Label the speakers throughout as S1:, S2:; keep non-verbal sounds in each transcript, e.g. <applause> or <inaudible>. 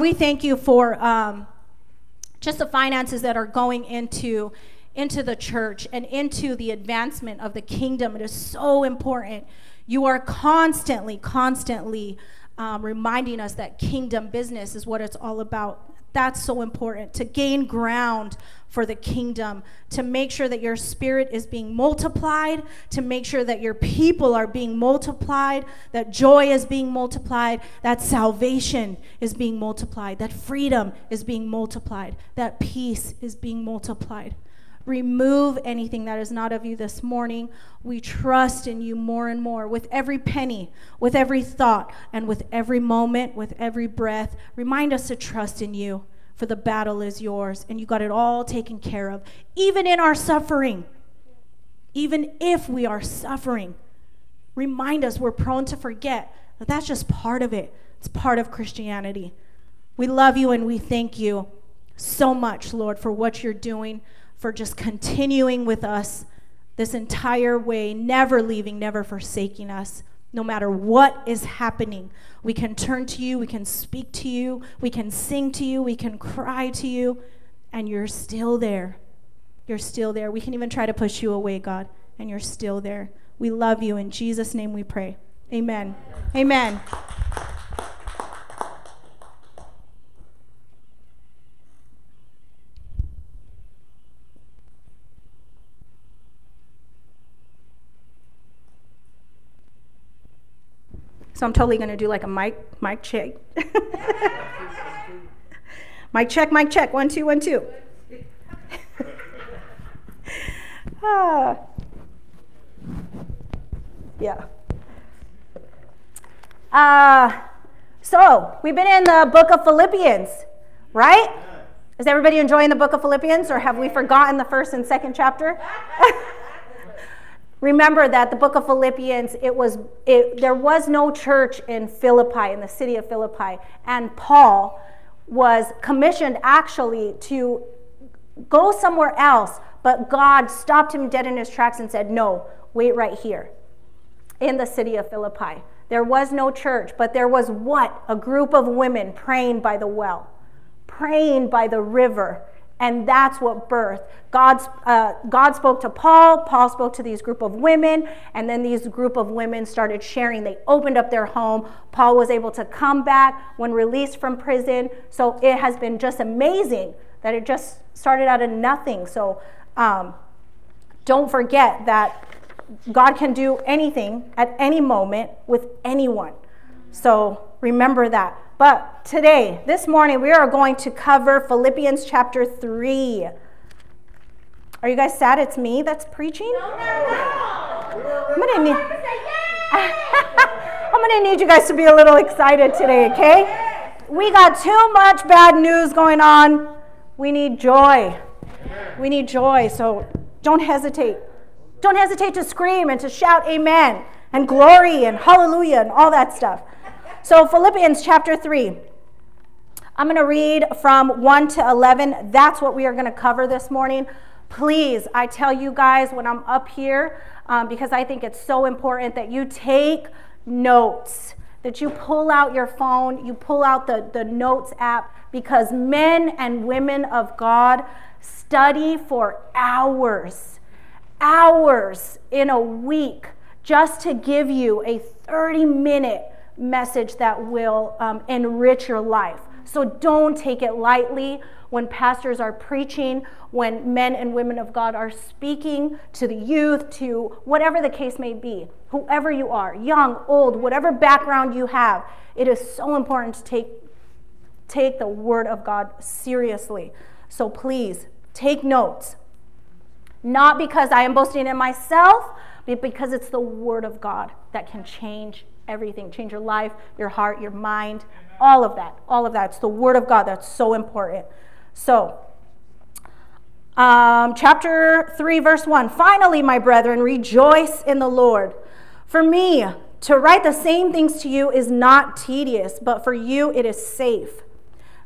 S1: We thank you for um, just the finances that are going into into the church and into the advancement of the kingdom. It is so important. You are constantly, constantly um, reminding us that kingdom business is what it's all about. That's so important to gain ground for the kingdom, to make sure that your spirit is being multiplied, to make sure that your people are being multiplied, that joy is being multiplied, that salvation is being multiplied, that freedom is being multiplied, that peace is being multiplied. Remove anything that is not of you this morning. We trust in you more and more with every penny, with every thought, and with every moment, with every breath. Remind us to trust in you, for the battle is yours, and you got it all taken care of, even in our suffering. Even if we are suffering, remind us we're prone to forget that that's just part of it. It's part of Christianity. We love you and we thank you so much, Lord, for what you're doing for just continuing with us this entire way, never leaving, never forsaking us. No matter what is happening, we can turn to you, we can speak to you, we can sing to you, we can cry to you, and you're still there. You're still there. We can even try to push you away, God, and you're still there. We love you. In Jesus' name we pray. Amen. Amen. So I'm totally going to do like a mic, mic check. <laughs> mic check, mic check. One, two, one, two. <laughs> ah. Yeah. Uh, so we've been in the book of Philippians, right? Is everybody enjoying the book of Philippians, or have we forgotten the first and second chapter? <laughs> Remember that the book of Philippians, it was it, there was no church in Philippi, in the city of Philippi, and Paul was commissioned actually to go somewhere else, but God stopped him dead in his tracks and said, "No, wait right here." In the city of Philippi. There was no church, but there was what? A group of women praying by the well, praying by the river, and that's what birth. God's, uh, God spoke to Paul, Paul spoke to these group of women, and then these group of women started sharing. They opened up their home. Paul was able to come back when released from prison. So it has been just amazing that it just started out of nothing. So um, don't forget that God can do anything at any moment with anyone. So remember that. But today, this morning, we are going to cover Philippians chapter 3. Are you guys sad it's me that's preaching? No, no, no. I'm gonna need, <laughs> I'm gonna need you guys to be a little excited today, okay? We got too much bad news going on. We need joy. We need joy. So don't hesitate. Don't hesitate to scream and to shout amen and glory and hallelujah and all that stuff. So, Philippians chapter 3. I'm going to read from 1 to 11. That's what we are going to cover this morning. Please, I tell you guys when I'm up here, um, because I think it's so important that you take notes, that you pull out your phone, you pull out the, the notes app, because men and women of God study for hours, hours in a week just to give you a 30 minute message that will um, enrich your life. So don't take it lightly when pastors are preaching, when men and women of God are speaking to the youth, to whatever the case may be, whoever you are, young, old, whatever background you have. It is so important to take, take the Word of God seriously. So please take notes. Not because I am boasting in myself, but because it's the Word of God that can change everything change your life, your heart, your mind, all of that. All of that. It's the Word of God that's so important. So, um, chapter 3, verse 1 Finally, my brethren, rejoice in the Lord. For me, to write the same things to you is not tedious, but for you it is safe.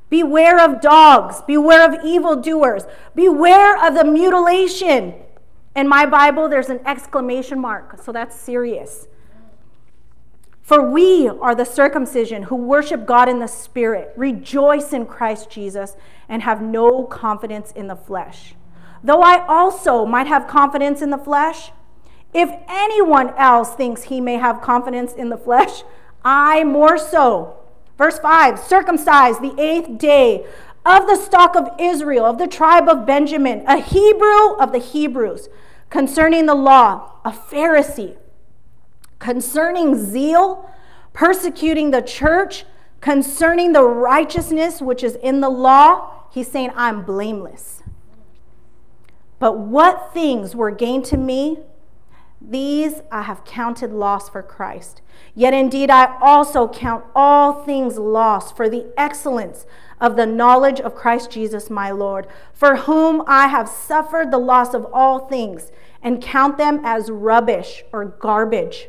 S1: Beware of dogs, beware of evildoers, beware of the mutilation. In my Bible, there's an exclamation mark, so that's serious. For we are the circumcision who worship God in the Spirit, rejoice in Christ Jesus, and have no confidence in the flesh. Though I also might have confidence in the flesh, if anyone else thinks he may have confidence in the flesh, I more so. Verse 5 circumcised the eighth day of the stock of Israel, of the tribe of Benjamin, a Hebrew of the Hebrews, concerning the law, a Pharisee, concerning zeal, persecuting the church, concerning the righteousness which is in the law, he's saying, I'm blameless. But what things were gained to me, these I have counted loss for Christ. Yet indeed I also count all things loss for the excellence of the knowledge of Christ Jesus my Lord, for whom I have suffered the loss of all things, and count them as rubbish or garbage,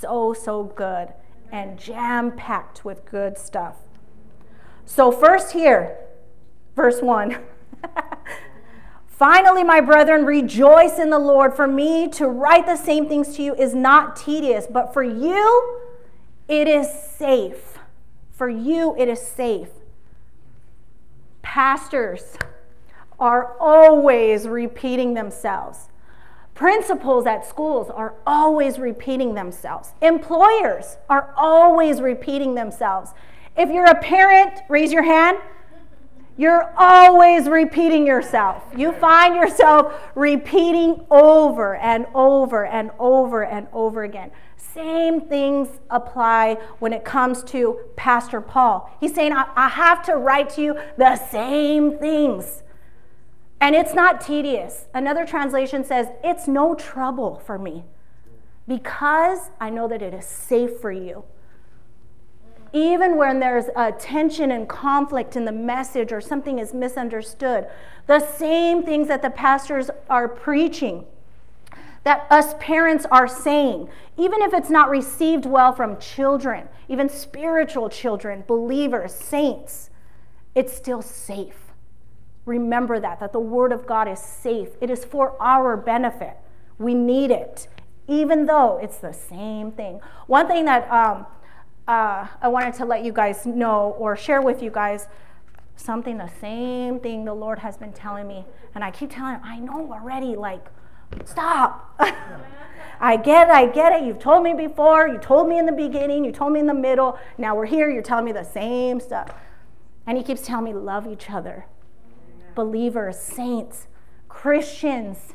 S1: So, so good and jam packed with good stuff. So, first here, verse 1. <laughs> Finally, my brethren, rejoice in the Lord. For me to write the same things to you is not tedious, but for you it is safe. For you it is safe. Pastors are always repeating themselves. Principals at schools are always repeating themselves. Employers are always repeating themselves. If you're a parent, raise your hand. You're always repeating yourself. You find yourself repeating over and over and over and over again. Same things apply when it comes to Pastor Paul. He's saying, I, I have to write to you the same things. And it's not tedious. Another translation says, It's no trouble for me because I know that it is safe for you even when there's a tension and conflict in the message or something is misunderstood, the same things that the pastors are preaching, that us parents are saying, even if it's not received well from children, even spiritual children, believers, saints, it's still safe. Remember that, that the Word of God is safe. It is for our benefit. We need it, even though it's the same thing. One thing that um, uh, I wanted to let you guys know or share with you guys something, the same thing the Lord has been telling me. And I keep telling him, I know already, like, stop. <laughs> I get it, I get it. You've told me before. You told me in the beginning. You told me in the middle. Now we're here. You're telling me the same stuff. And he keeps telling me, love each other. Believers, saints, Christians,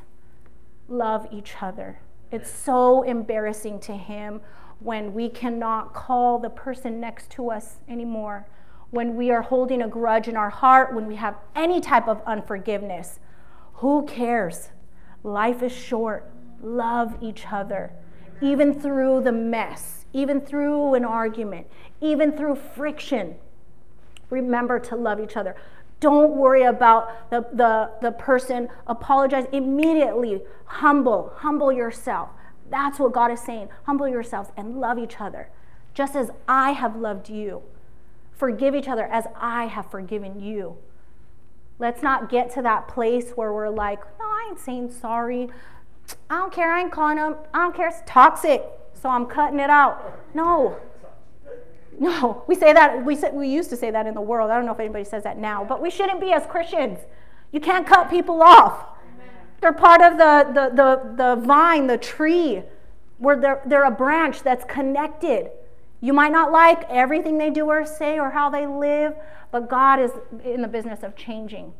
S1: love each other. It's so embarrassing to him when we cannot call the person next to us anymore, when we are holding a grudge in our heart, when we have any type of unforgiveness. Who cares? Life is short. Love each other, even through the mess, even through an argument, even through friction. Remember to love each other. Don't worry about the, the, the person. Apologize immediately. Humble, humble yourself. That's what God is saying. Humble yourselves and love each other, just as I have loved you. Forgive each other as I have forgiven you. Let's not get to that place where we're like, no, I ain't saying sorry. I don't care. I ain't calling them. I don't care. It's toxic. So I'm cutting it out. No. No. We say that. We, say, we used to say that in the world. I don't know if anybody says that now, but we shouldn't be as Christians. You can't cut people off. They're part of the, the, the, the vine, the tree, where they're, they're a branch that's connected. You might not like everything they do or say or how they live, but God is in the business of changing,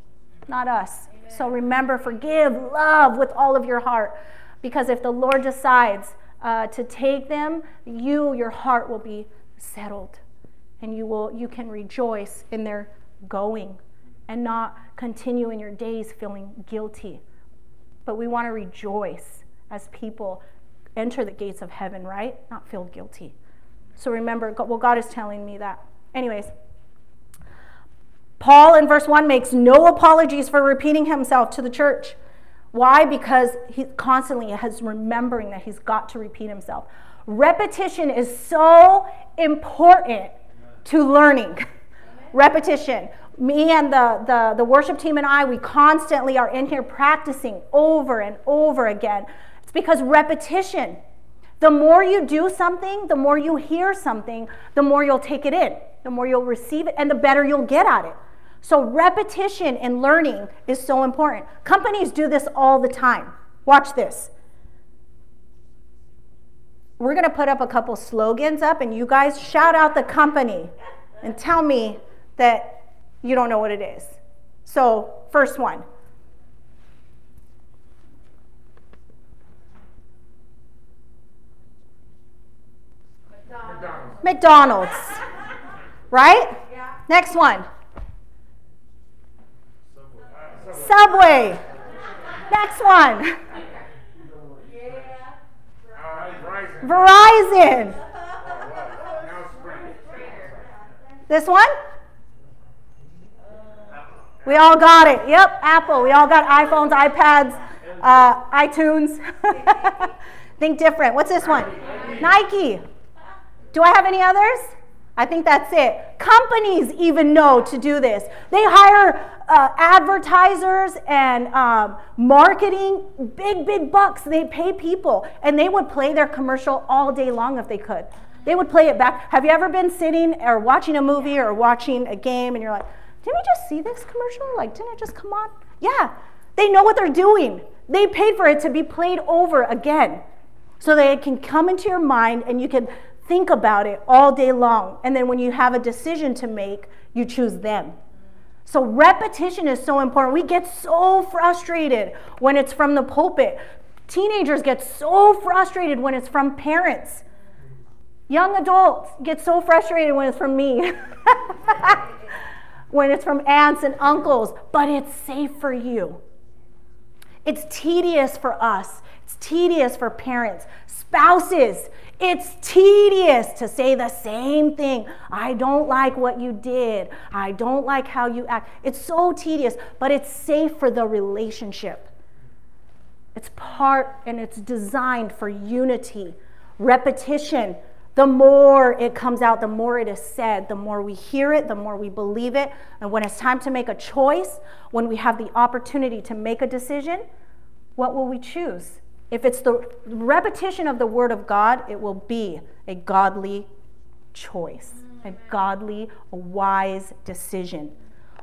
S1: not us. Amen. So remember, forgive, love with all of your heart. Because if the Lord decides uh, to take them, you, your heart will be settled. And you, will, you can rejoice in their going and not continue in your days feeling guilty but we want to rejoice as people enter the gates of heaven, right? Not feel guilty. So remember, well, God is telling me that. Anyways, Paul in verse 1 makes no apologies for repeating himself to the church. Why? Because he constantly has remembering that he's got to repeat himself. Repetition is so important to learning. Repetition. Me and the, the, the worship team and I, we constantly are in here practicing over and over again. It's because repetition. The more you do something, the more you hear something, the more you'll take it in, the more you'll receive it, and the better you'll get at it. So, repetition and learning is so important. Companies do this all the time. Watch this. We're going to put up a couple slogans up, and you guys shout out the company and tell me that you don't know what it is. So, first one. McDonald's. McDonald's. right? Yeah. Next one. Subway. Next one. <laughs> Verizon. This one? We all got it. Yep, Apple. We all got iPhones, iPads, uh, iTunes. <laughs> Think different. What's this one? Nike. Do I have any others? I think that's it. Companies even know to do this. They hire uh, advertisers and um, marketing, big, big bucks. They pay people, and they would play their commercial all day long if they could. They would play it back. Have you ever been sitting or watching a movie or watching a game and you're like, didn't we just see this commercial? Like, didn't it just come on? Yeah, they know what they're doing. They paid for it to be played over again so that it can come into your mind and you can think about it all day long. And then when you have a decision to make, you choose them. So repetition is so important. We get so frustrated when it's from the pulpit. Teenagers get so frustrated when it's from parents. Young adults get so frustrated when it's from me. <laughs> when it's from aunts and uncles, but it's safe for you. It's tedious for us. It's tedious for parents, spouses. It's tedious to say the same thing. I don't like what you did. I don't like how you act. It's so tedious, but it's safe for the relationship. It's part and it's designed for unity, repetition. The more it comes out, the more it is said, the more we hear it, the more we believe it. And when it's time to make a choice, when we have the opportunity to make a decision, what will we choose? If it's the repetition of the Word of God, it will be a godly choice, a godly, a wise decision.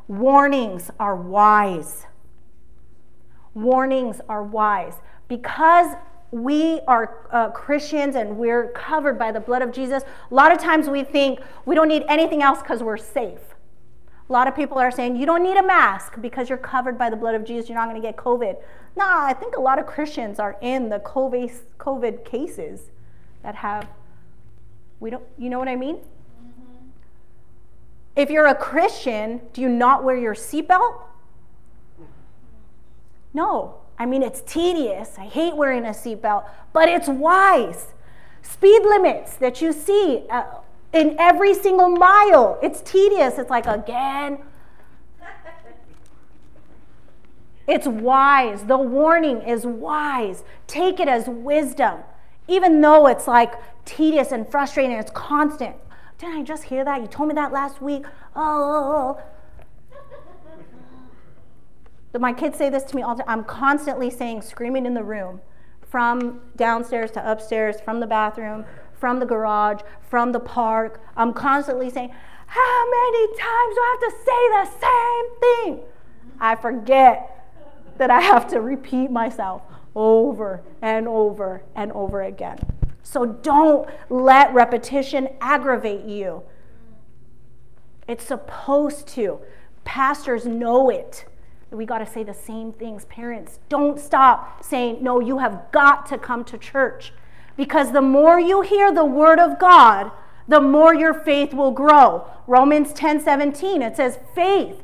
S1: Warnings are wise. Warnings are wise. Because we are uh, Christians and we're covered by the blood of Jesus, a lot of times we think we don't need anything else because we're safe. A lot of people are saying you don't need a mask because you're covered by the blood of Jesus, you're not going to get COVID. Nah, I think a lot of Christians are in the COVID, COVID cases that have, we don't, you know what I mean? Mm-hmm. If you're a Christian, do you not wear your seatbelt? No. I mean, it's tedious. I hate wearing a seatbelt, but it's wise. Speed limits that you see uh, in every single mile, it's tedious. It's like, again, It's wise. The warning is wise. Take it as wisdom. Even though it's like tedious and frustrating, it's constant. Didn't I just hear that? You told me that last week. Oh. My kids say this to me all the time. I'm constantly saying, screaming in the room, from downstairs to upstairs, from the bathroom, from the garage, from the park. I'm constantly saying, How many times do I have to say the same thing? I forget that I have to repeat myself over and over and over again. So don't let repetition aggravate you. It's supposed to. Pastors know it. We got to say the same things. Parents, don't stop saying, No, you have got to come to church. Because the more you hear the word of God, the more your faith will grow. Romans 10 17, it says, Faith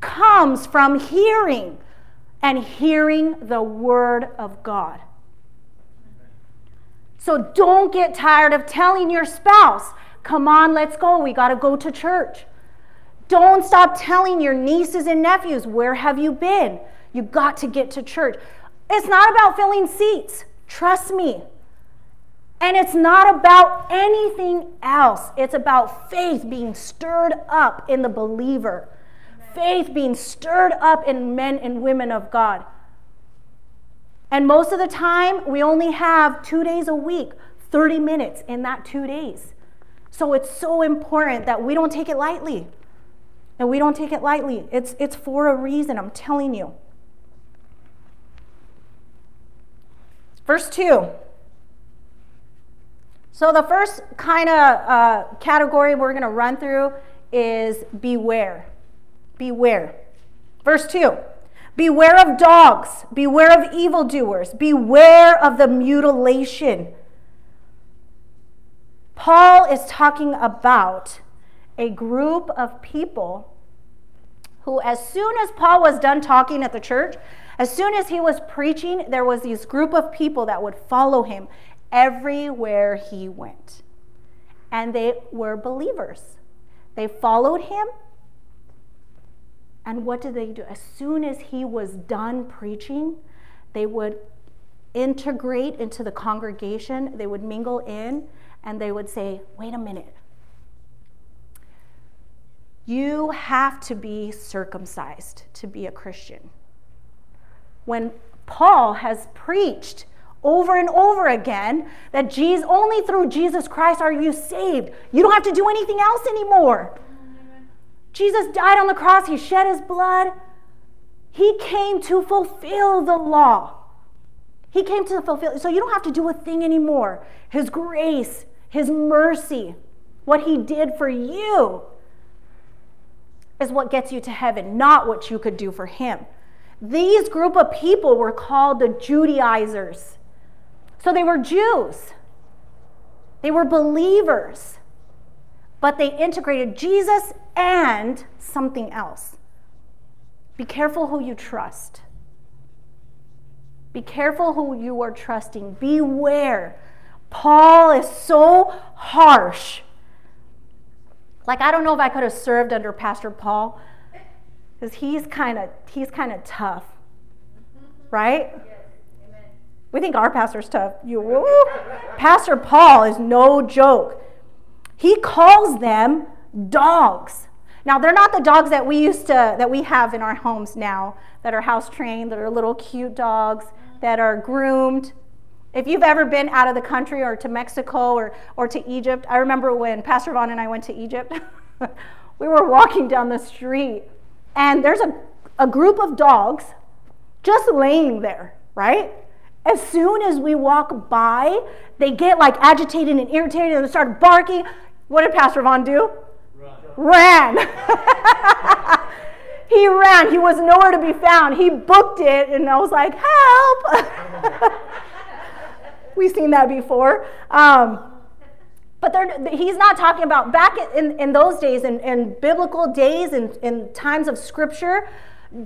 S1: comes from hearing and hearing the word of God. So don't get tired of telling your spouse,
S2: Come on, let's go. We got to go to church. Don't stop telling your nieces and nephews, Where have you been? You got to get to church. It's not about filling seats. Trust me. And it's not about anything else. It's about faith being stirred up in the believer, Amen. faith being stirred up in men and women of God. And most of the time, we only have two days a week, 30 minutes in that two days. So it's so important that we don't take it lightly. And we don't take it lightly. It's, it's for a reason, I'm telling you. Verse 2. So, the first kind of uh, category we're going to run through is beware. Beware. Verse 2 Beware of dogs, beware of evildoers, beware of the mutilation. Paul is talking about a group of people who, as soon as Paul was done talking at the church, as soon as he was preaching, there was this group of people that would follow him everywhere he went. And they were believers. They followed him. And what did they do? As soon as he was done preaching, they would integrate into the congregation, they would mingle in, and they would say, Wait a minute. You have to be circumcised to be a Christian when Paul has preached over and over again that Jesus, only through Jesus Christ are you saved. You don't have to do anything else anymore. Jesus died on the cross, he shed his blood. He came to fulfill the law. He came to fulfill, so you don't have to do a thing anymore. His grace, his mercy, what he did for you is what gets you to heaven, not what you could do for him. These group of people were called the Judaizers. So they were Jews. They were believers. But they integrated Jesus and something else. Be careful who you trust. Be careful who you are trusting. Beware. Paul is so harsh. Like, I don't know if I could have served under Pastor Paul because he's kind of he's kind of tough, right? We think our pastor's tough. You, Pastor Paul is no joke. He calls them dogs. Now they're not the dogs that we used to that we have in our homes now that are house trained, that are little cute dogs that are groomed. If you've ever been out of the country or to Mexico or, or to Egypt, I remember when Pastor Vaughn and I went to Egypt, <laughs> we were walking down the street and there's a, a group of dogs just laying there, right? As soon as we walk by, they get like agitated and irritated and they start barking. What did Pastor Vaughn do? Run. Ran. <laughs> he ran. He was nowhere to be found. He booked it, and I was like, help. <laughs> We've seen that before. Um, but he's not talking about back in, in those days, in, in biblical days, in, in times of scripture,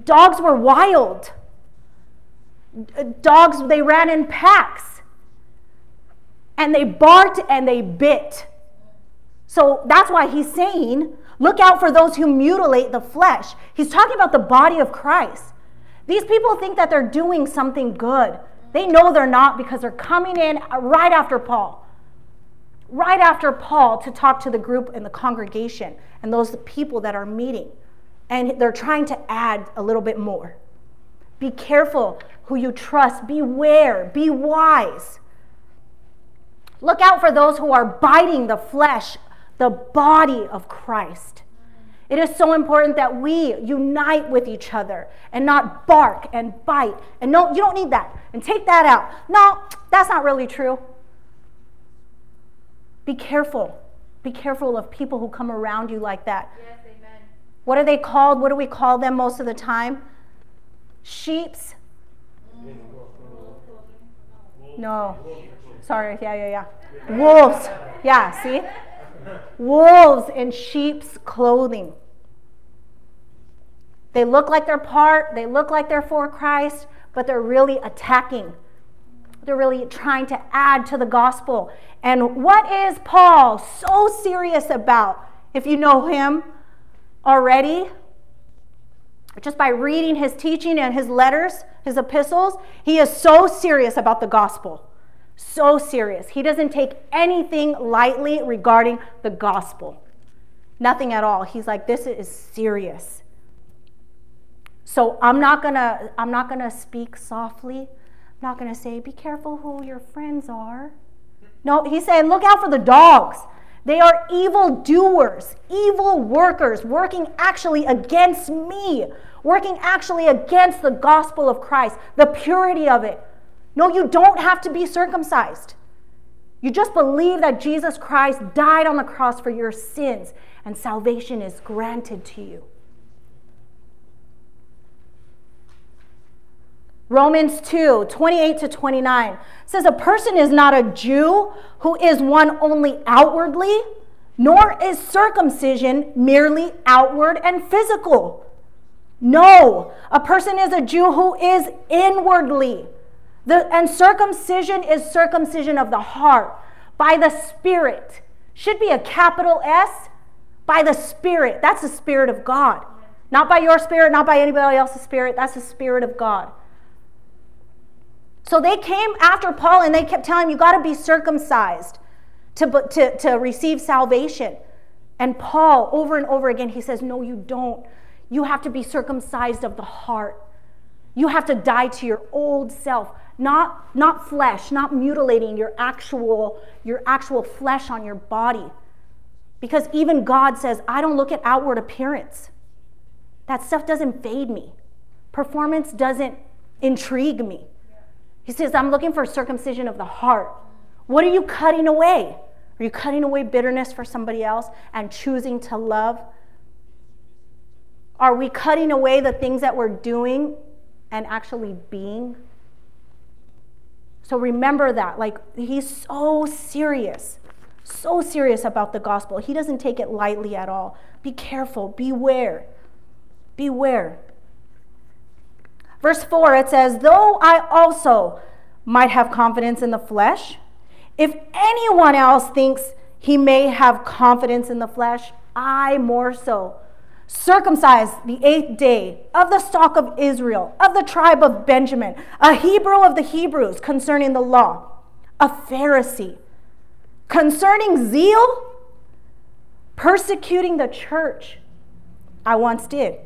S2: dogs were wild. Uh, dogs, they ran in packs. And they barked and they bit. So that's why he's saying, look out for those who mutilate the flesh. He's talking about the body of Christ. These people think that they're doing something good. They know they're not because they're coming in right after Paul right after Paul to talk to the group and the congregation and those people that are meeting. And they're trying to add a little bit more. Be careful who you trust. Beware. Be wise. Look out for those who are biting the flesh, the body of Christ. It is so important that we unite with each other and not bark and bite. And no, you don't need that. And take that out. No, that's not really true. Be careful. Be careful of people who come around you like that. Yes, amen. What are they called? What do we call them most of the time? Sheeps? No. Sorry. Yeah, yeah, yeah. Wolves. Yeah, see? Wolves in sheep's clothing. They look like they're part, they look like they're for Christ, but they're really attacking. they're really trying to add to the gospel. And what is Paul so serious about? If you know him already, just by reading his teaching and his letters, his epistles, he is so serious about the gospel. So serious. He doesn't take anything lightly regarding the gospel. Nothing at all. He's like, this is serious. So I'm not gonna, I'm not gonna speak softly. I'm not gonna say, be careful who your friends are. No, he's saying, look out for the dogs. They are evil doers, evil workers, working actually against me, working actually against the gospel of Christ, the purity of it. No, you don't have to be circumcised. You just believe that Jesus Christ died on the cross for your sins and salvation is granted to you. Romans 2 28 to 29 says, A person is not a Jew who is one only outwardly, nor is circumcision merely outward and physical. No, a person is a Jew who is inwardly. The, and circumcision is circumcision of the heart by the Spirit. Should be a capital S by the Spirit. That's the Spirit of God. Not by your spirit, not by anybody else's spirit. That's the Spirit of God. So they came after Paul and they kept telling him, You got to be circumcised to, to, to receive salvation. And Paul, over and over again, he says, No, you don't. You have to be circumcised of the heart. You have to die to your old self, not, not flesh, not mutilating your actual, your actual flesh on your body. Because even God says, I don't look at outward appearance. That stuff doesn't fade me. Performance doesn't intrigue me. He says, I'm looking for circumcision of the heart. What are you cutting away? Are you cutting away bitterness for somebody else and choosing to love? Are we cutting away the things that we're doing and actually being? So remember that. Like, he's so serious, so serious about the gospel. He doesn't take it lightly at all. Be careful, beware, beware. Verse 4, it says, Though I also might have confidence in the flesh, if anyone else thinks he may have confidence in the flesh, I more so. Circumcised the eighth day of the stock of Israel, of the tribe of Benjamin, a Hebrew of the Hebrews concerning the law, a Pharisee. Concerning zeal, persecuting the church, I once did.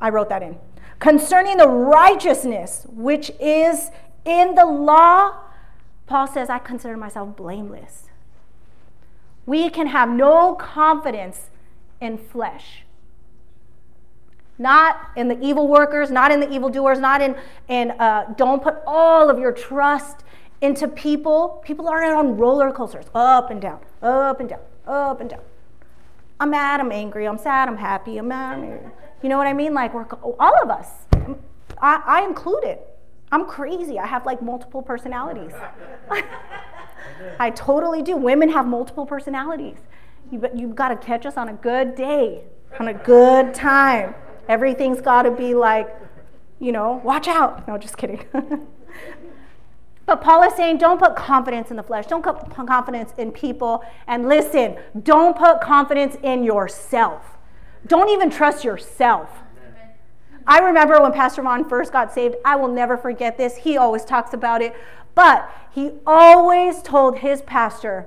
S2: I wrote that in concerning the righteousness which is in the law, Paul says, I consider myself blameless. We can have no confidence in flesh. Not in the evil workers, not in the evil doers, not in, in uh, don't put all of your trust into people. People are on roller coasters, up and down, up and down, up and down. I'm mad, I'm angry, I'm sad, I'm happy, I'm mad, I'm angry. You know what I mean? Like we're all of us. I, I included. I'm crazy. I have like multiple personalities. <laughs> I totally do. Women have multiple personalities. You, you've got to catch us on a good day, on a good time. Everything's got to be like, you know, watch out. No, just kidding. <laughs> but Paul is saying, don't put confidence in the flesh. Don't put confidence in people. And listen, don't put confidence in yourself. Don't even trust yourself. I remember when Pastor Vaughn first got saved, I will never forget this. He always talks about it. But he always told his pastor,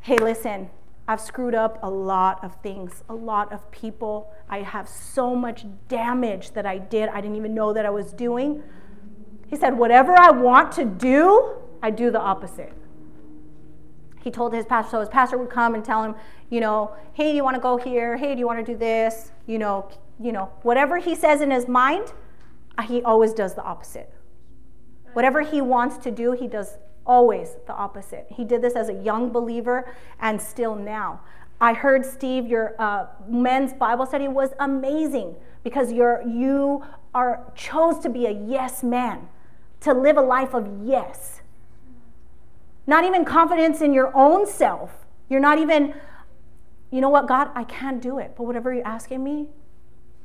S2: hey, listen, I've screwed up a lot of things, a lot of people. I have so much damage that I did, I didn't even know that I was doing. He said, whatever I want to do, I do the opposite he told his pastor, so his pastor would come and tell him, you know, hey, do you want to go here? Hey, do you want to do this? You know, you know, whatever he says in his mind, uh, he always does the opposite. Whatever he wants to do, he does always the opposite. He did this as a young believer and still now. I heard Steve, your uh, men's Bible study was amazing because you're you are chose to be a yes man, to live a life of yes. Not even confidence in your own self. You're not even, you know what, God, I can't do it, but whatever you're asking me,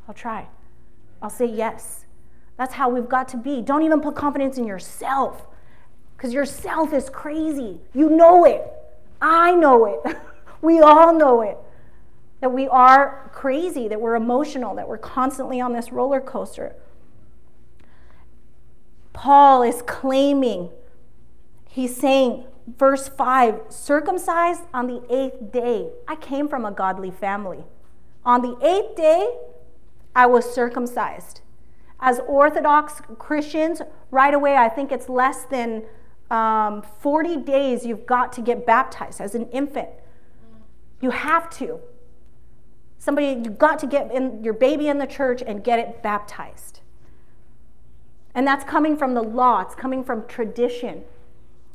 S2: I'll try. I'll say yes. That's how we've got to be. Don't even put confidence in yourself. because yourself is crazy. You know it. I know it. <laughs> we all know it. That we are crazy, that we're emotional, that we're constantly on this roller coaster. Paul is claiming, he's saying, verse 5 circumcised on the eighth day. I came from a godly family. On the eighth day, I was circumcised. As Orthodox Christians, right away, I think it's less than um, 40 days you've got to get baptized as an infant. You have to. Somebody, you've got to get in your baby in the church and get it baptized. And that's coming from the law, it's coming from tradition.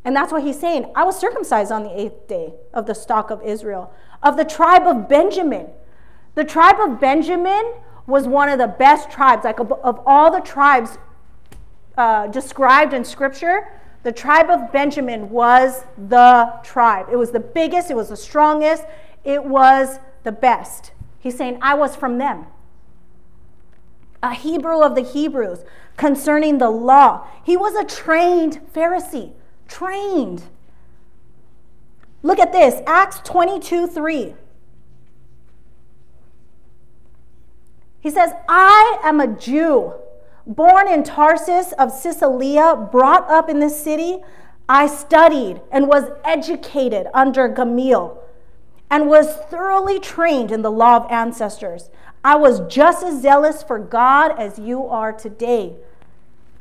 S2: And that's what he's saying. I was circumcised on the eighth day of the stock of Israel, of the tribe of Benjamin. The tribe of Benjamin was one of the best tribes, like of, all the tribes uh, described in Scripture. The tribe of Benjamin was the tribe. It was the biggest, it was the strongest, it was the best. He's saying, I was from them. A Hebrew of the Hebrews concerning the law. He was a trained Pharisee, trained. Look at this Acts 22 3. He says, I am a Jew, born in Tarsus of Cilicia, brought up in this city. I studied and was educated under Gamaliel and was thoroughly trained in the law of ancestors. I was just as zealous for God as you are today.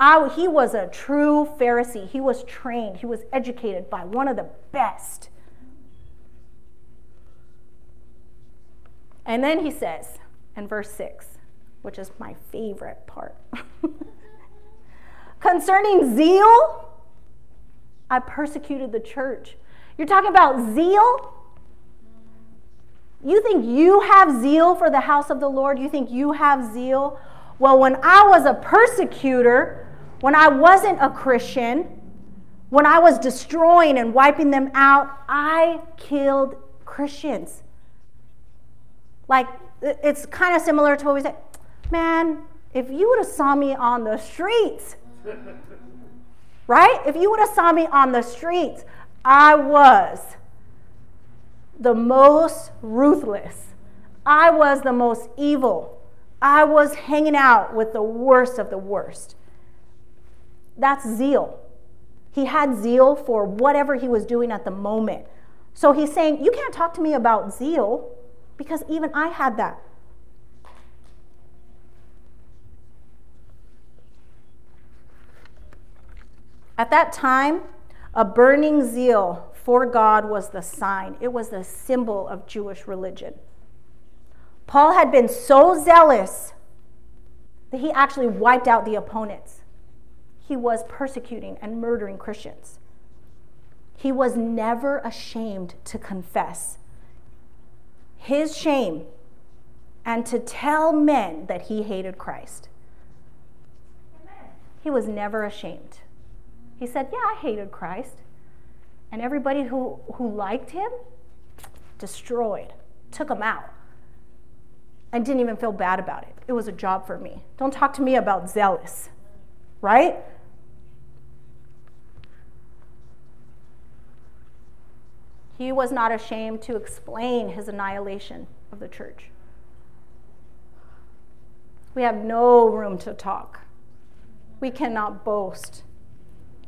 S2: I, he was a true Pharisee. He was trained, he was educated by one of the best. And then he says in verse 6, which is my favorite part <laughs> concerning zeal, I persecuted the church. You're talking about zeal? You think you have zeal for the house of the Lord? You think you have zeal? Well, when I was a persecutor, when I wasn't a Christian, when I was destroying and wiping them out, I killed Christians. Like, it's kind of similar to what we say, man, if you would have saw me on the streets, <laughs> right? If you would have saw me on the streets, I was the most ruthless. I was the most evil. I was hanging out with the worst of the worst. That's zeal. He had zeal for whatever he was doing at the moment. So he's saying, You can't talk to me about zeal because even I had that. At that time, a burning zeal for God was the sign, it was the symbol of Jewish religion. Paul had been so zealous that he actually wiped out the opponents. He was persecuting and murdering Christians. He was never ashamed to confess his shame and to tell men that he hated Christ. He was never ashamed. He said, Yeah, I hated Christ. And everybody who, who liked him, destroyed, took him out. I didn't even feel bad about it. It was a job for me. Don't talk to me about zealous, right? He was not ashamed to explain his annihilation of the church. We have no room to talk. We cannot boast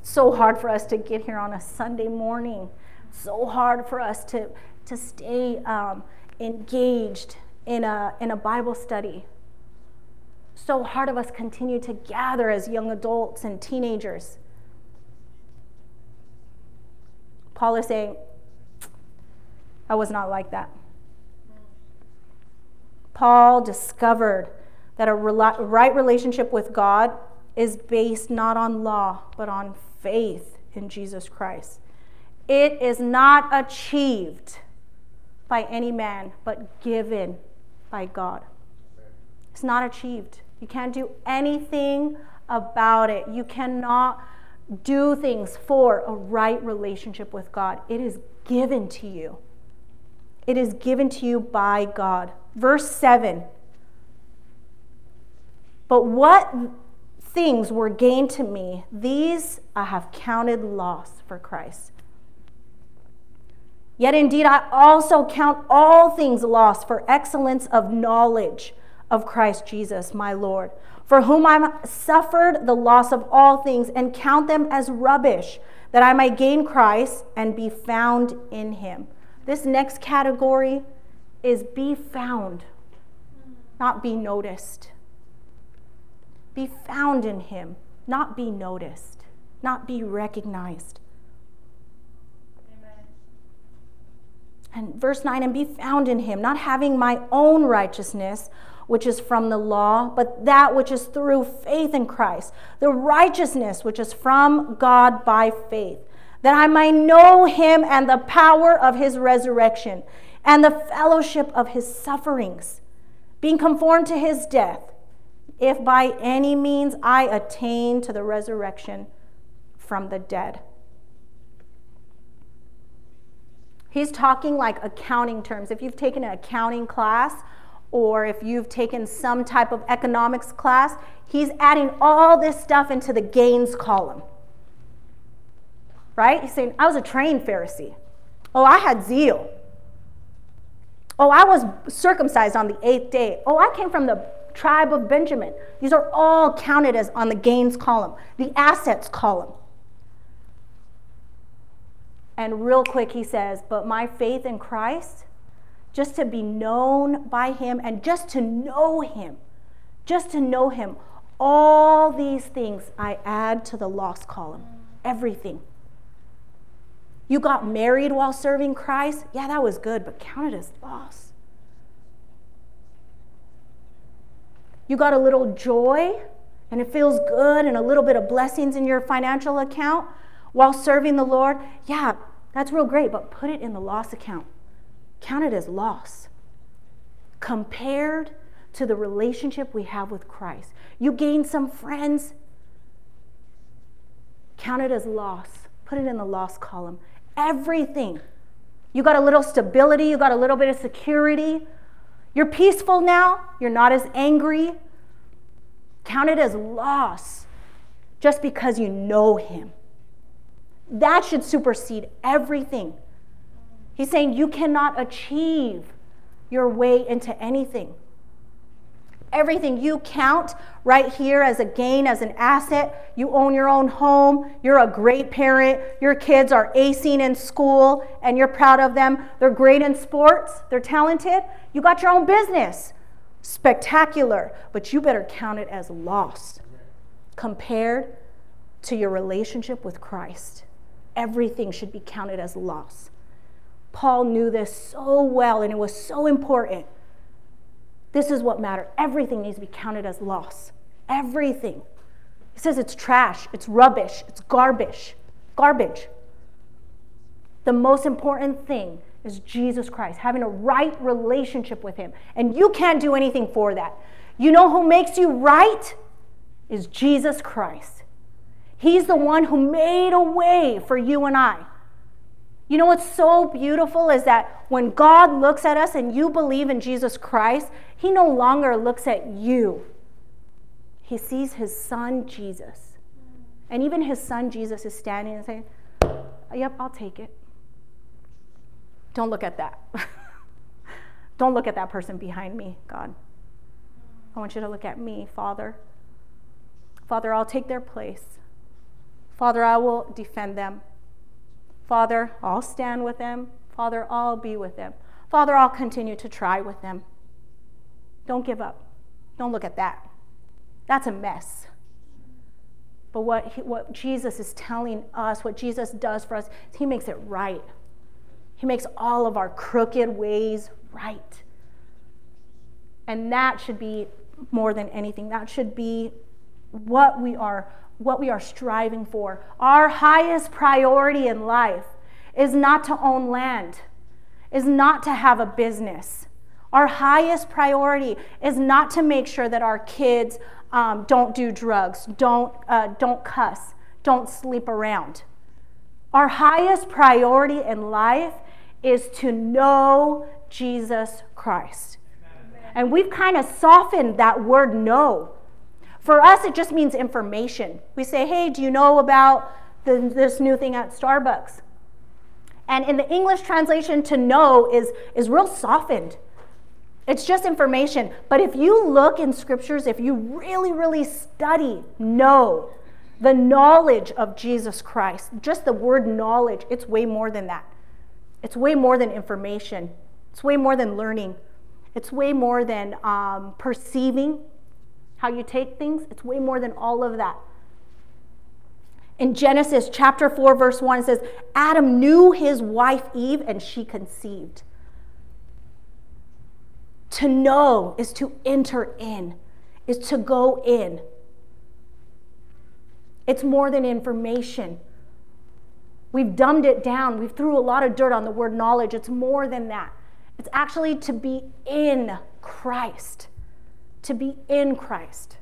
S2: so hard for us to get here on a Sunday morning. So hard for us to, to stay um, engaged in a, in a Bible study. So hard of us continue to gather as young adults and teenagers. Paul is saying, I was not like that. Paul discovered that a right relationship with God is based not on law, but on faith in Jesus Christ. It is not achieved by any man, but given by God. It's not achieved. You can't do anything about it. You cannot do things for a right relationship with God. It is given to you. It is given to you by God. Verse 7. But what things were gain to me, these I have counted loss for Christ. Yet indeed, I also count all things lost for excellence of knowledge of Christ Jesus, my Lord, for whom I suffered the loss of all things and count them as rubbish, that I might gain Christ and be found in him. This next category is be found, not be noticed. Be found in him, not be noticed, not be recognized. And verse 9, and be found in him, not having my own righteousness, which is from the law, but that which is through faith in Christ, the righteousness which is from God by faith, that I might know him and the power of his resurrection and the fellowship of his sufferings, being conformed to his death, if by any means I attain to the resurrection from the dead. He's talking like accounting terms. If you've taken an accounting class or if you've taken some type of economics class, he's adding all this stuff into the gains column. Right? He's saying, I was a trained Pharisee. Oh, I had zeal. Oh, I was circumcised on the eighth day. Oh, I came from the tribe of Benjamin. These are all counted as on the gains column, the assets column. And real quick, he says, But my faith in Christ, just to be known by him and just to know him, just to know him, all these things I add to the lost column. Everything. You got married while serving Christ? Yeah, that was good, but counted as loss. You got a little joy and it feels good and a little bit of blessings in your financial account while serving the Lord, yeah, that's real great, but put it in the loss account. Count it as loss compared to the relationship we have with Christ. You gain some friends, count it as loss. Put it in the loss column. Everything. You got a little stability, you got a little bit of security. You're peaceful now, you're not as angry. Count it as loss just because you know Him. That should supersede everything. He's saying you cannot achieve your way into anything. Everything you count right here as a gain, as an asset. You own your own home. You're a great parent. Your kids are acing in school and you're proud of them. They're great in sports. They're talented. You got your own business. Spectacular. But you better count it as loss compared to your relationship with Christ everything should be counted as loss. Paul knew this so well, and it was so important. This is what mattered. Everything needs to be counted as loss. Everything. He says it's trash, it's rubbish, it's garbage. Garbage. The most important thing is Jesus Christ, having a right relationship with Him. And you can't do anything for that. You know who makes you right? Is Jesus Christ. He's the one who made a way for you and I. You know what's so beautiful is that when God looks at us and you believe in Jesus Christ, He no longer looks at you. He sees His Son Jesus. And even His Son Jesus is standing and saying, Yep, I'll take it. Don't look at that. <laughs> Don't look at that person behind me, God. I want you to look at me, Father. Father, I'll take their place. Father, I will defend them. Father, I'll stand with them. Father, I'll be with them. Father, I'll continue to try with them. Don't give up. Don't look at that. That's a mess. But what, he, what Jesus is telling us, what Jesus does for us, He makes it right. He makes all of our crooked ways right. And that should be more than anything, that should be what we are what we are striving for. Our highest priority in life is not to own land, is not to have a business. Our highest priority is not to make sure that our kids um, don't do drugs, don't, uh, don't cuss, don't sleep around. Our highest priority in life is to know Jesus Christ. And we've kind of softened that word know For us, it just means information. We say, hey, do you know about the, this new thing at Starbucks? And in the English translation, to know is, is real softened. It's just information. But if you look in scriptures, if you really, really study, know the knowledge of Jesus Christ, just the word knowledge, it's way more than that. It's way more than information, it's way more than learning, it's way more than um, perceiving how you take things, it's way more than all of that. In Genesis chapter 4, verse 1, it says, Adam knew his wife Eve and she conceived. To know is to enter in, is to go in. It's more than information. We've dumbed it down. We've threw a lot of dirt on the word knowledge. It's more than that. It's actually to be in Christ. To be in Christ.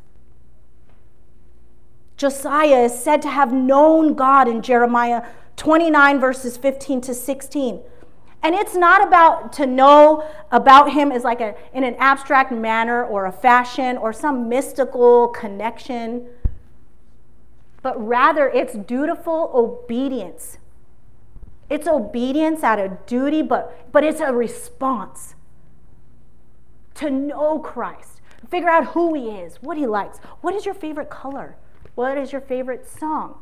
S2: Josiah is said to have known God in Jeremiah 29, verses 15 to 16. And it's not about to know about him as like a, in an abstract manner or a fashion or some mystical connection, but rather it's dutiful obedience. It's obedience out of duty, but, but it's a response to know Christ. Figure out who he is, what he likes. What is your favorite color? What is your favorite song?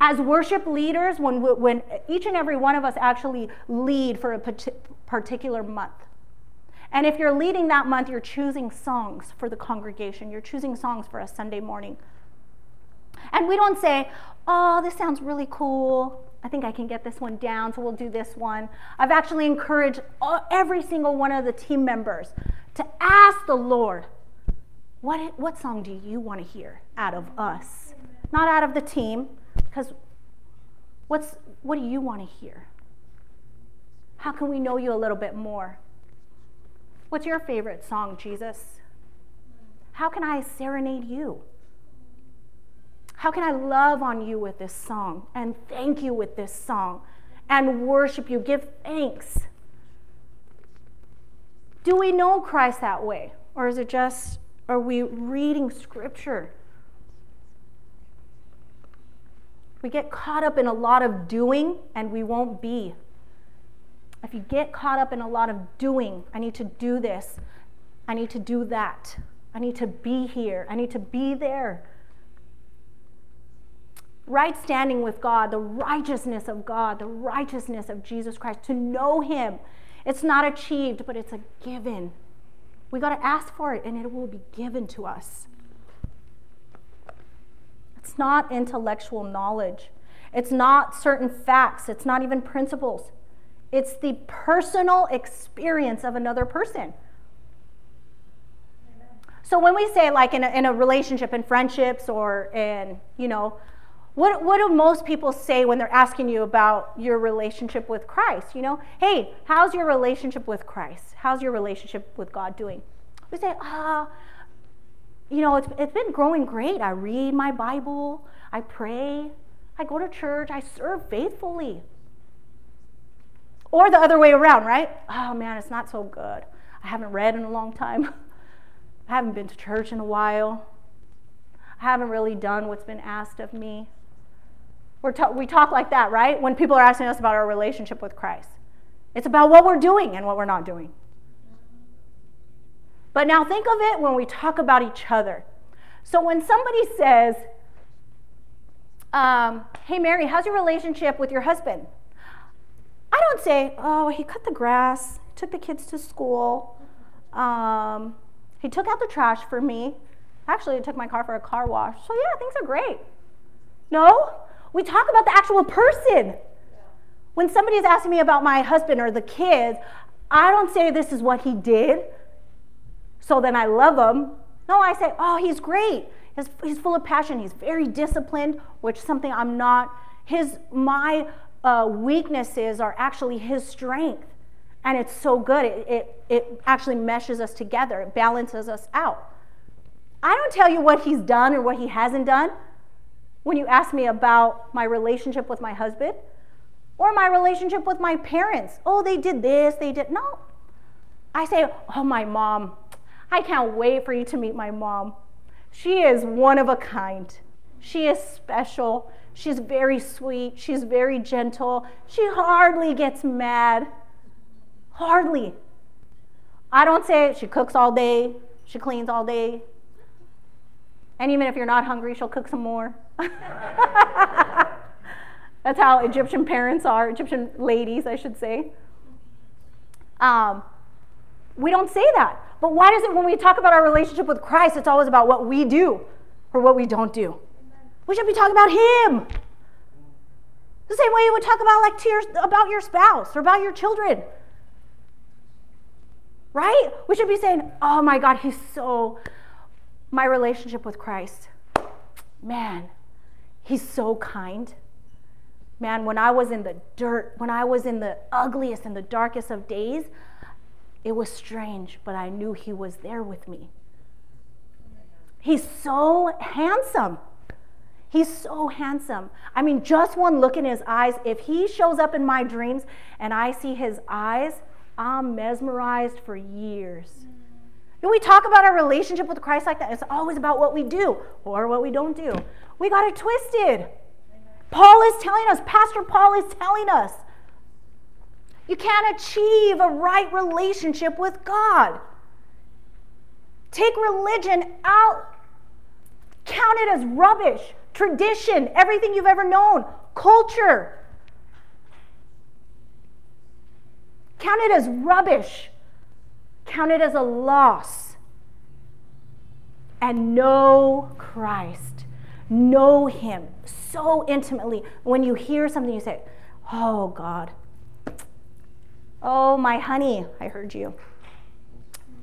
S2: As worship leaders, when, when each and every one of us actually lead for a particular month, and if you're leading that month, you're choosing songs for the congregation, you're choosing songs for a Sunday morning. And we don't say, oh, this sounds really cool. I think I can get this one down, so we'll do this one. I've actually encouraged all, every single one of the team members to ask the Lord, what, what song do you want to hear out of us? Not out of the team, because what's, what do you want to hear? How can we know you a little bit more? What's your favorite song, Jesus? How can I serenade you? How can I love on you with this song and thank you with this song and worship you, give thanks? Do we know Christ that way? Or is it just, are we reading scripture? We get caught up in a lot of doing and we won't be. If you get caught up in a lot of doing, I need to do this, I need to do that, I need to be here, I need to be there. Right standing with God, the righteousness of God, the righteousness of Jesus Christ, to know Him. It's not achieved, but it's a given. We got to ask for it, and it will be given to us. It's not intellectual knowledge. It's not certain facts. It's not even principles. It's the personal experience of another person. So when we say like in a, in a relationship, in friendships, or in, you know, what, what do most people say when they're asking you about your relationship with Christ? You know, hey, how's your relationship with Christ? How's your relationship with God doing? We say, ah, you know, it's, it's been growing great. I read my Bible, I pray, I go to church, I serve faithfully. Or the other way around, right? Oh man, it's not so good. I haven't read in a long time. <laughs> I haven't been to church in a while. I haven't really done what's been asked of me. We're we talk like that, right? When people are asking us about our relationship with Christ. It's about what we're doing and what we're not doing. But now think of it when we talk about each other. So when somebody says, um, Hey, Mary, how's your relationship with your husband? I don't say, Oh, he cut the grass, took the kids to school, um, he took out the trash for me. Actually, he took my car for a car wash. So, yeah, things are great. No, we talk about the actual person. When somebody's asking me about my husband or the kids, I don't say this is what he did so then I love him. No, I say, oh, he's great. He's, he's full of passion. He's very disciplined, which is something I'm not. His my uh, weaknesses are actually his strength, and it's so good. It, it it actually meshes us together. It balances us out. I don't tell you what he's done or what he hasn't done when you ask me about my relationship with my husband or my relationship with my parents. Oh, they did this, they did. No. I say, oh, my mom, I can't wait for you to meet my mom. She is one of a kind. She is special. She's very sweet. She's very gentle. She hardly gets mad. Hardly. I don't say she cooks all day, she cleans all day. And even if you're not hungry, she'll cook some more. <laughs> That's how Egyptian parents are, Egyptian ladies, I should say. Um, we don't say that. But why does it, when we talk about our relationship with Christ, it's always about what we do or what we don't do? We should be talking about Him. The same way you would talk about like to your, about your spouse or about your children. Right? We should be saying, "Oh my God, He's so my relationship with Christ. Man, He's so kind." Man, when I was in the dirt, when I was in the ugliest and the darkest of days, it was strange, but I knew He was there with me. He's so handsome. He's so handsome. I mean, just one look in his eyes, if he shows up in my dreams and I see his eyes, I'm mesmerized for years. When we talk about our relationship with Christ like that, it's always about what we do or what we don't do. We got it twisted. Paul is telling us, Pastor Paul is telling us, you can't achieve a right relationship with God. Take religion out, count it as rubbish, tradition, everything you've ever known, culture. Count it as rubbish. Count it as a loss. And know Christ. Know Him so intimately. When you hear something, you say, Oh, God. Oh, my honey, I heard you.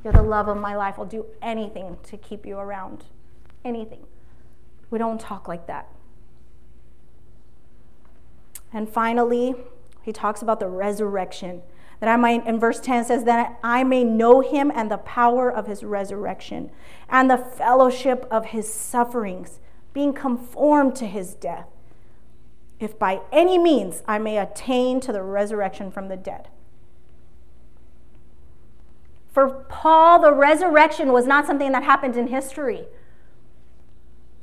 S2: You're the love of my life. I'll do anything to keep you around. Anything. We don't talk like that. And finally, he talks about the resurrection. That I might, in verse 10 says, that I may know him and the power of his resurrection and the fellowship of his sufferings, being conformed to his death, if by any means I may attain to the resurrection from the dead. For Paul, the resurrection was not something that happened in history.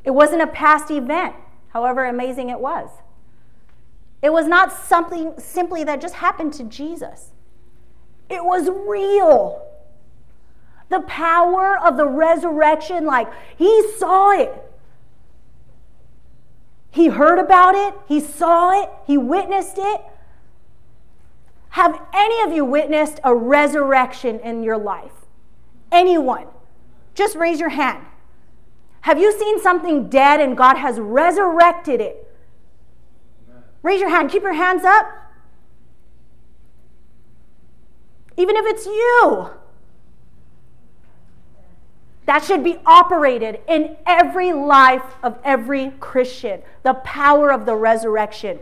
S2: It wasn't a past event, however amazing it was. It was not something simply that just happened to Jesus. It was real. The power of the resurrection, like he saw it. He heard about it, he saw it, he witnessed it. Have any of you witnessed a resurrection in your life? Anyone? Just raise your hand. Have you seen something dead and God has resurrected it? Raise your hand. Keep your hands up. Even if it's you. That should be operated in every life of every Christian. The power of the resurrection.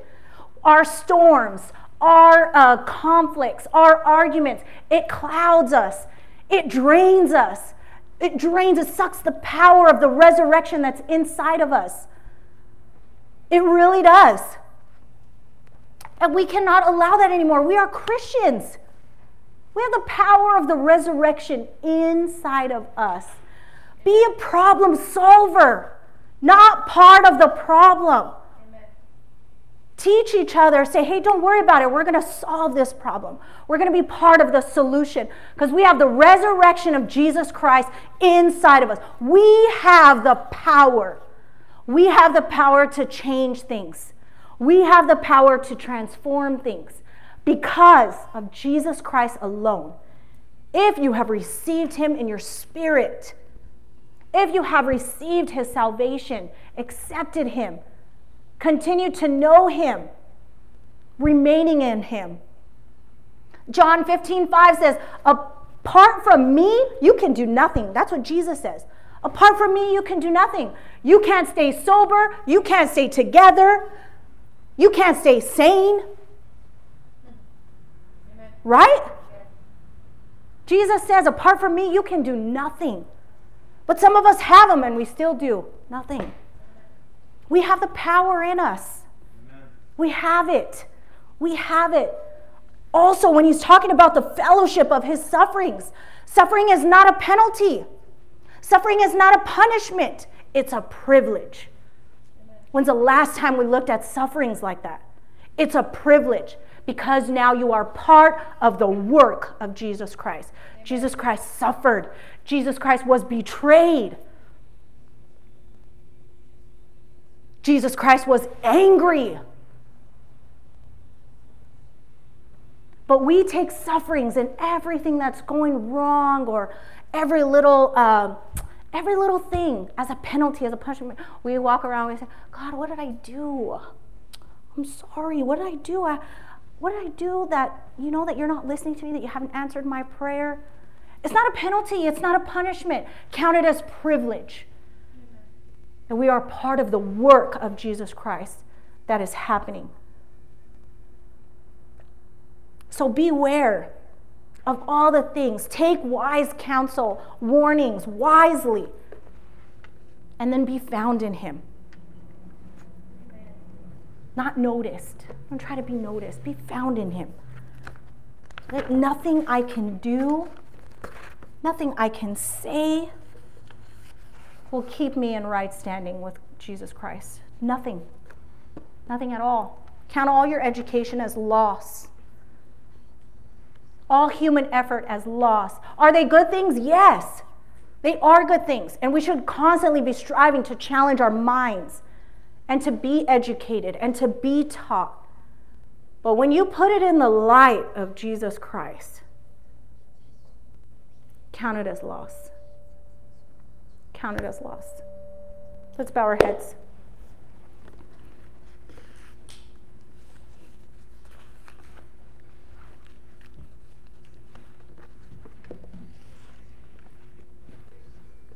S2: Our storms, our uh, conflicts, our arguments, it clouds us, it drains us. It drains, it sucks the power of the resurrection that's inside of us. It really does. And we cannot allow that anymore. We are Christians. We have the power of the resurrection inside of us. Be a problem solver, not part of the problem. Teach each other, say, hey, don't worry about it. We're going to solve this problem. We're going to be part of the solution because we have the resurrection of Jesus Christ inside of us. We have the power. We have the power to change things. We have the power to transform things because of Jesus Christ alone. If you have received him in your spirit, if you have received his salvation, accepted him, Continue to know him, remaining in him. John 15, 5 says, Apart from me, you can do nothing. That's what Jesus says. Apart from me, you can do nothing. You can't stay sober. You can't stay together. You can't stay sane. Right? Jesus says, apart from me, you can do nothing. But some of us have them and we still do nothing. We have the power in us. Amen. We have it. We have it. Also, when he's talking about the fellowship of his sufferings, suffering is not a penalty. Suffering is not a punishment, it's a privilege. When's the last time we looked at sufferings like that? It's a privilege because now you are part of the work of Jesus Christ. Jesus Christ suffered, Jesus Christ was betrayed. Jesus Christ was angry. But we take sufferings and everything that's going wrong or every little, uh, every little thing as a penalty, as a punishment. We walk around and say, God, what did I do? I'm sorry. What did I do? I, what did I do that you know that you're not listening to me, that you haven't answered my prayer? It's not a penalty, it's not a punishment. Count it as privilege. And we are part of the work of Jesus Christ that is happening. So beware of all the things. Take wise counsel, warnings wisely, and then be found in Him. Not noticed. Don't try to be noticed. Be found in Him. That nothing I can do, nothing I can say will keep me in right standing with Jesus Christ. Nothing. Nothing at all. Count all your education as loss all human effort as loss. Are they good things? Yes. They are good things. And we should constantly be striving to challenge our minds and to be educated and to be taught. But when you put it in the light of Jesus Christ, count it as loss. Count it as loss. Let's bow our heads.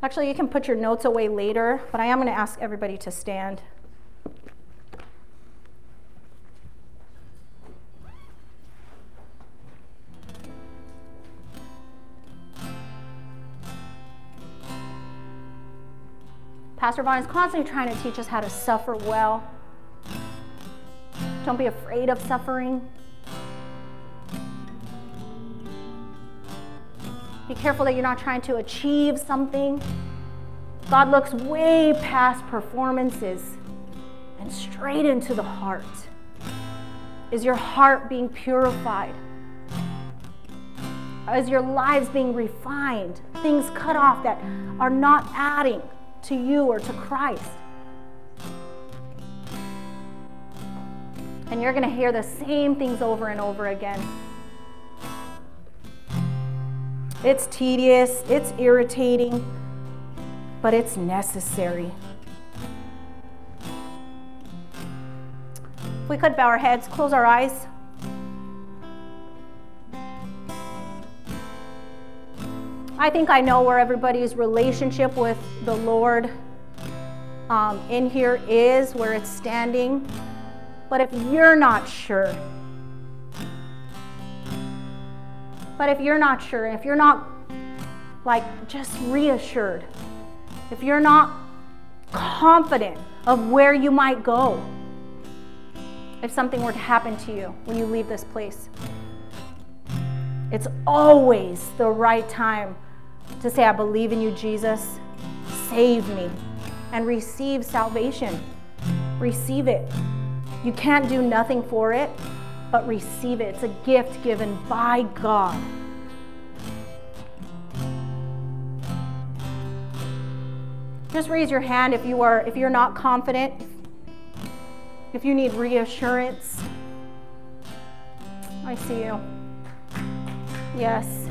S2: Actually, you can put your notes away later, but I am going to ask everybody to stand. Pastor Vaughn is constantly trying to teach us how to suffer well. Don't be afraid of suffering. Be careful that you're not trying to achieve something. God looks way past performances and straight into the heart. Is your heart being purified? Is your lives being refined? Things cut off that are not adding to you or to Christ? And you're going to hear the same things over and over again. It's tedious, it's irritating, but it's necessary. If we could bow our heads, close our eyes. I think I know where everybody's relationship with the Lord um, in here is, where it's standing. But if you're not sure, But if you're not sure, if you're not like just reassured, if you're not confident of where you might go, if something were to happen to you when you leave this place, it's always the right time to say, I believe in you, Jesus. Save me and receive salvation. Receive it. You can't do nothing for it but receive it. It's a gift given by God. Just raise your hand if you are if you're not confident. If you need reassurance. I see you. Yes.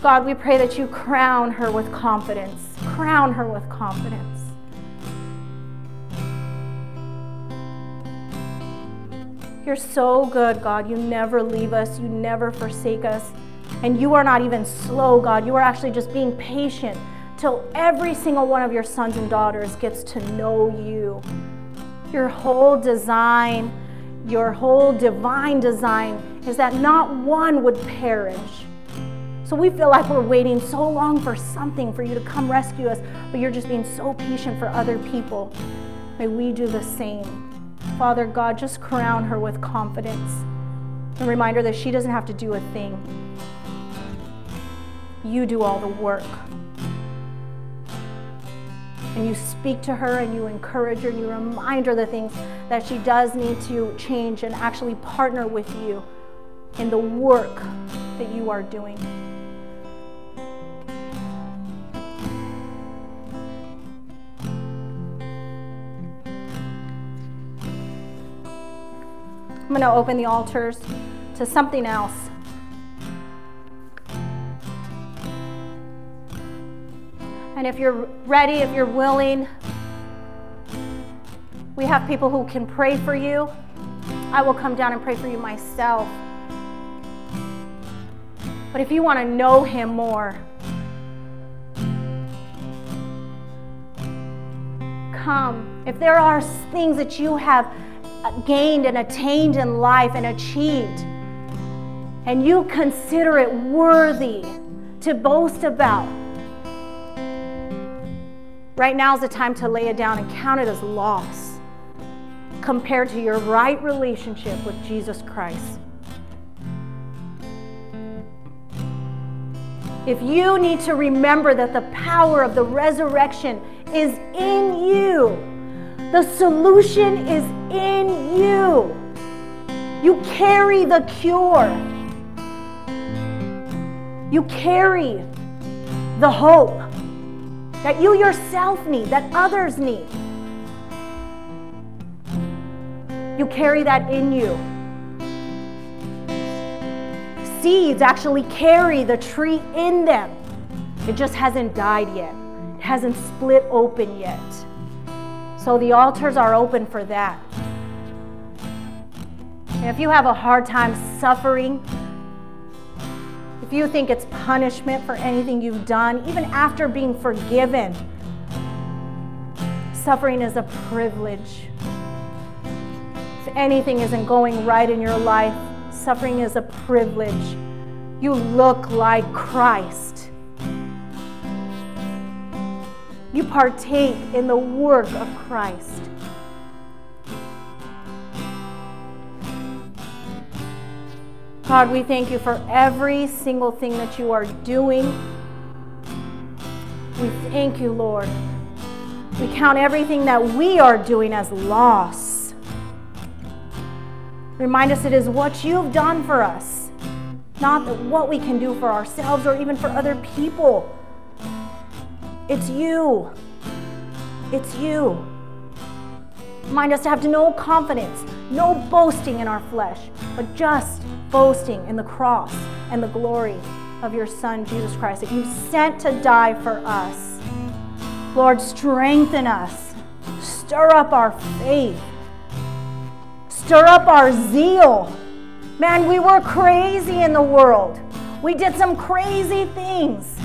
S2: God, we pray that you crown her with confidence. Crown her with confidence. You're so good, God. You never leave us, you never forsake us. And you are not even slow, God. You are actually just being patient till every single one of your sons and daughters gets to know you. Your whole design, your whole divine design is that not one would perish. So we feel like we're waiting so long for something for you to come rescue us, but you're just being so patient for other people. May we do the same. Father God, just crown her with confidence and remind her that she doesn't have to do a thing. You do all the work. and you speak to her and you encourage her and you remind her the things that she does need to change and actually partner with you in the work that you are doing. I'm going to open the altars to something else. And if you're ready, if you're willing, we have people who can pray for you. I will come down and pray for you myself. But if you want to know Him more, come. If there are things that you have gained and attained in life and achieved, and you consider it worthy to boast about, right now is the time to lay it down and count it as loss compared to your right relationship with Jesus Christ. If you need to remember that the power of the resurrection is in you, the solution is in you. You carry the cure. You carry the hope that you yourself need, that others need. You carry that in you. Seeds actually carry the tree in them. It just hasn't died yet, it hasn't split open yet. So the altars are open for that. And if you have a hard time suffering, if you think it's punishment for anything you've done, even after being forgiven, suffering is a privilege. If anything isn't going right in your life, suffering is a privilege. You look like Christ. You partake in the work of Christ. God, we thank you for every single thing that you are doing. We thank you, Lord. We count everything that we are doing as loss. Remind us it is what you've done for us, not what we can do for ourselves or even for other people. It's you. It's you. Remind us to have no confidence, no boasting in our flesh, but just boasting in the cross and the glory of your Son, Jesus Christ, that you sent to die for us. Lord, strengthen us. Stir up our faith. Stir up our zeal. Man, we were crazy in the world. We did some crazy things.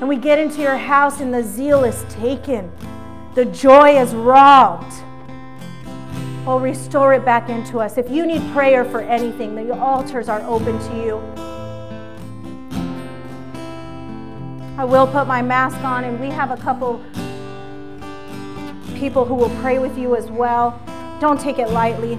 S2: And we get into your house and the zeal is taken, the joy is robbed. Oh, restore it back into us. If you need prayer for anything, the altars are open to you. I will put my mask on, and we have a couple people who will pray with you as well. Don't take it lightly.